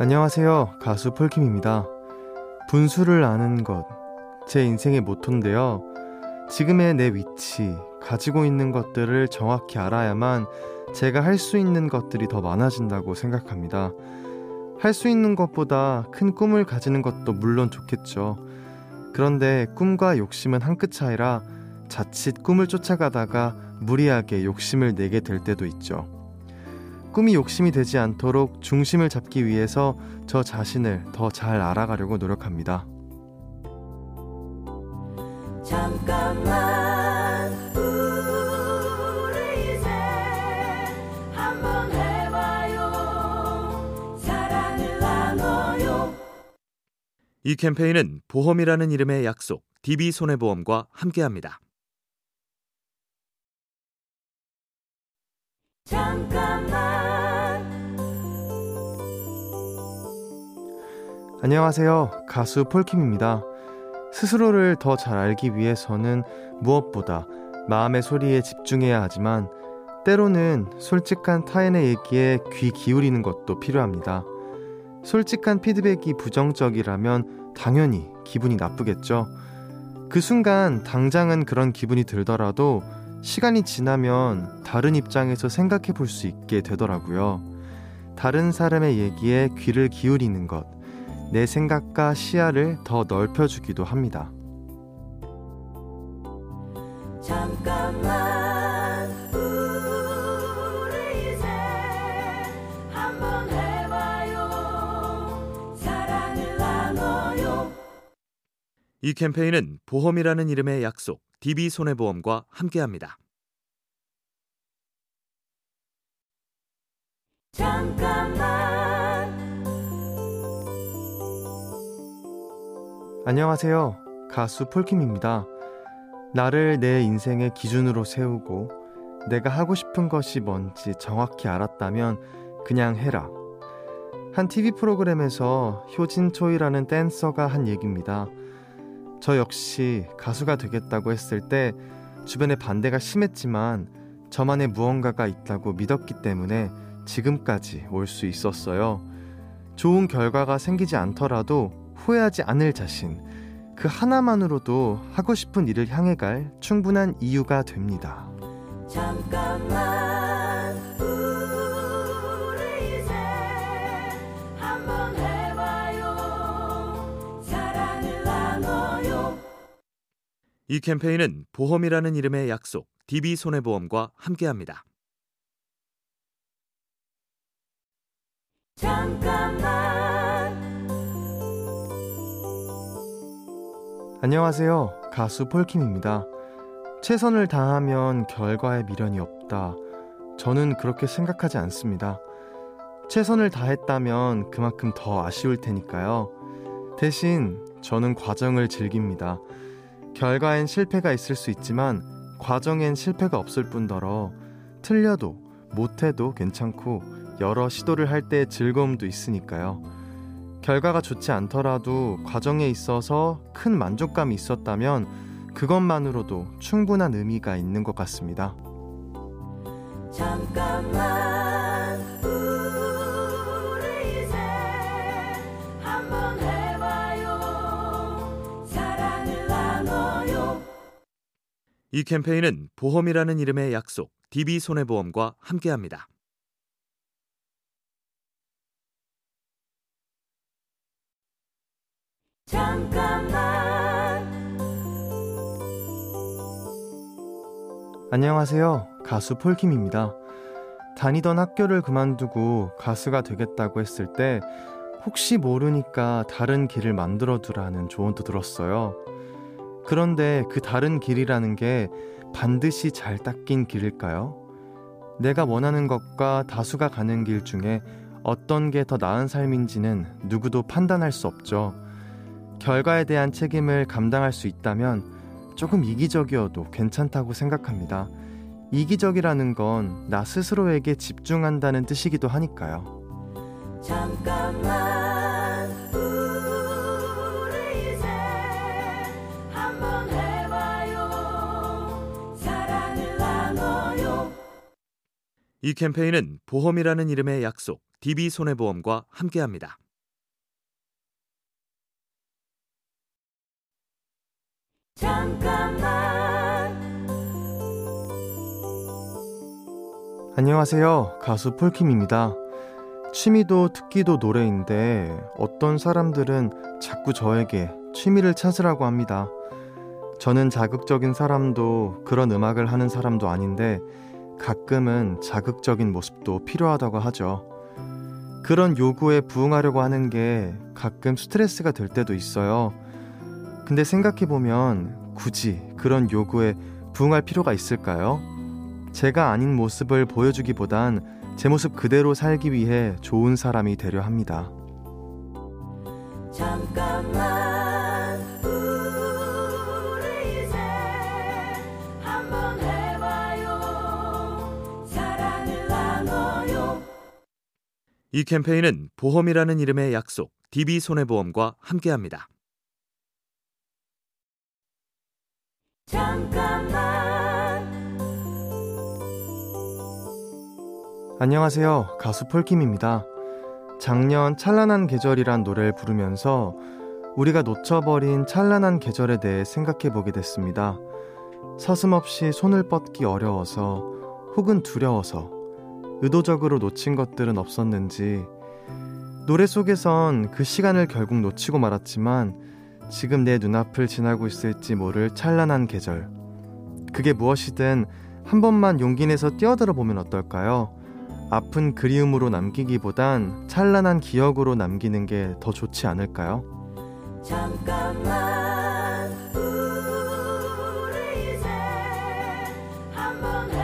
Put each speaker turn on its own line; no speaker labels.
안녕하세요. 가수 폴킴입니다. 분수를 아는 것, 제 인생의 모토인데요. 지금의 내 위치, 가지고 있는 것들을 정확히 알아야만 제가 할 수 있는 것들이 더 많아진다고 생각합니다. 할 수 있는 것보다 큰 꿈을 가지는 것도 물론 좋겠죠. 그런데 꿈과 욕심은 한 끗 차이라 자칫 꿈을 쫓아가다가 무리하게 욕심을 내게 될 때도 있죠. 꿈이 욕심이 되지 않도록 중심을 잡기 위해서 저 자신을 더 잘 알아가려고 노력합니다.
잠깐만 우리 이제 한번 해봐요 사랑을 나눠요
이 캠페인은 보험이라는 이름의 약속, DB손해보험과 함께합니다.
안녕하세요. 가수 폴킴입니다. 스스로를 더 잘 알기 위해서는 무엇보다 마음의 소리에 집중해야 하지만 때로는 솔직한 타인의 얘기에 귀 기울이는 것도 필요합니다. 솔직한 피드백이 부정적이라면 당연히 기분이 나쁘겠죠. 그 순간 당장은 그런 기분이 들더라도 시간이 지나면 다른 입장에서 생각해 볼 수 있게 되더라고요. 다른 사람의 얘기에 귀를 기울이는 것, 내 생각과 시야를 더 넓혀주기도 합니다.
잠깐만 우리 이제 한번 해봐요 사랑을 나눠요
이 캠페인은 보험이라는 이름의 약속, DB손해보험과 함께합니다.
잠깐만
안녕하세요. 가수 폴킴입니다. 나를 내 인생의 기준으로 세우고 내가 하고 싶은 것이 뭔지 정확히 알았다면 그냥 해라. 한 TV 프로그램에서 효진초이라는 댄서가 한 얘기입니다. 저 역시 가수가 되겠다고 했을 때 주변의 반대가 심했지만 저만의 무언가가 있다고 믿었기 때문에 지금까지 올 수 있었어요. 좋은 결과가 생기지 않더라도 후회하지 않을 자신, 그 하나만으로도 하고 싶은 일을 향해 갈 충분한 이유가 됩니다.
잠깐만 이
캠페인은 보험이라는 이름의 약속, DB손해보험과 함께합니다.
잠깐만
안녕하세요. 가수 폴킴입니다. 최선을 다하면 결과에 미련이 없다. 저는 그렇게 생각하지 않습니다. 최선을 다했다면 그만큼 더 아쉬울 테니까요. 대신 저는 과정을 즐깁니다. 결과엔 실패가 있을 수 있지만 과정엔 실패가 없을 뿐더러 틀려도 못해도 괜찮고 여러 시도를 할때 즐거움도 있으니까요. 결과가 좋지 않더라도 과정에 있어서 큰 만족감이 있었다면 그것만으로도 충분한 의미가 있는 것 같습니다.
잠깐만 이
캠페인은 보험이라는 이름의 약속, DB손해보험과 함께합니다.
잠깐만
안녕하세요. 가수 폴킴입니다. 다니던 학교를 그만두고 가수가 되겠다고 했을 때 혹시 모르니까 다른 길을 만들어 두라는 조언도 들었어요. 그런데 그 다른 길이라는 게 반드시 잘 닦인 길일까요? 내가 원하는 것과 다수가 가는 길 중에 어떤 게 더 나은 삶인지는 누구도 판단할 수 없죠. 결과에 대한 책임을 감당할 수 있다면 조금 이기적이어도 괜찮다고 생각합니다. 이기적이라는 건 나 스스로에게 집중한다는 뜻이기도 하니까요.
잠깐만 이
캠페인은 보험이라는 이름의 약속, DB손해보험과 함께합니다.
잠깐만
안녕하세요. 가수 폴킴입니다. 취미도 특기도 노래인데 어떤 사람들은 자꾸 저에게 취미를 찾으라고 합니다. 저는 자극적인 사람도 그런 음악을 하는 사람도 아닌데 가끔은 자극적인 모습도 필요하다고 하죠. 그런 요구에 부응하려고 하는 게 가끔 스트레스가 될 때도 있어요. 근데 생각해보면 굳이 그런 요구에 부응할 필요가 있을까요? 제가 아닌 모습을 보여주기보단 제 모습 그대로 살기 위해 좋은 사람이 되려 합니다.
잠깐만 이
캠페인은 보험이라는 이름의 약속, DB손해보험과 함께합니다.
잠깐만
안녕하세요. 가수 폴킴입니다. 작년 찬란한 계절이란 노래를 부르면서 우리가 놓쳐버린 찬란한 계절에 대해 생각해 보게 됐습니다. 서슴없이 손을 뻗기 어려워서 혹은 두려워서 의도적으로 놓친 것들은 없었는지 노래 속에선 그 시간을 결국 놓치고 말았지만 지금 내 눈앞을 지나고 있을지 모를 찬란한 계절. 그게 무엇이든 한 번만 용기 내서 뛰어들어 보면 어떨까요? 아픈 그리움으로 남기기보단 찬란한 기억으로 남기는 게 더 좋지 않을까요?
잠깐만 우리 이제 한번 해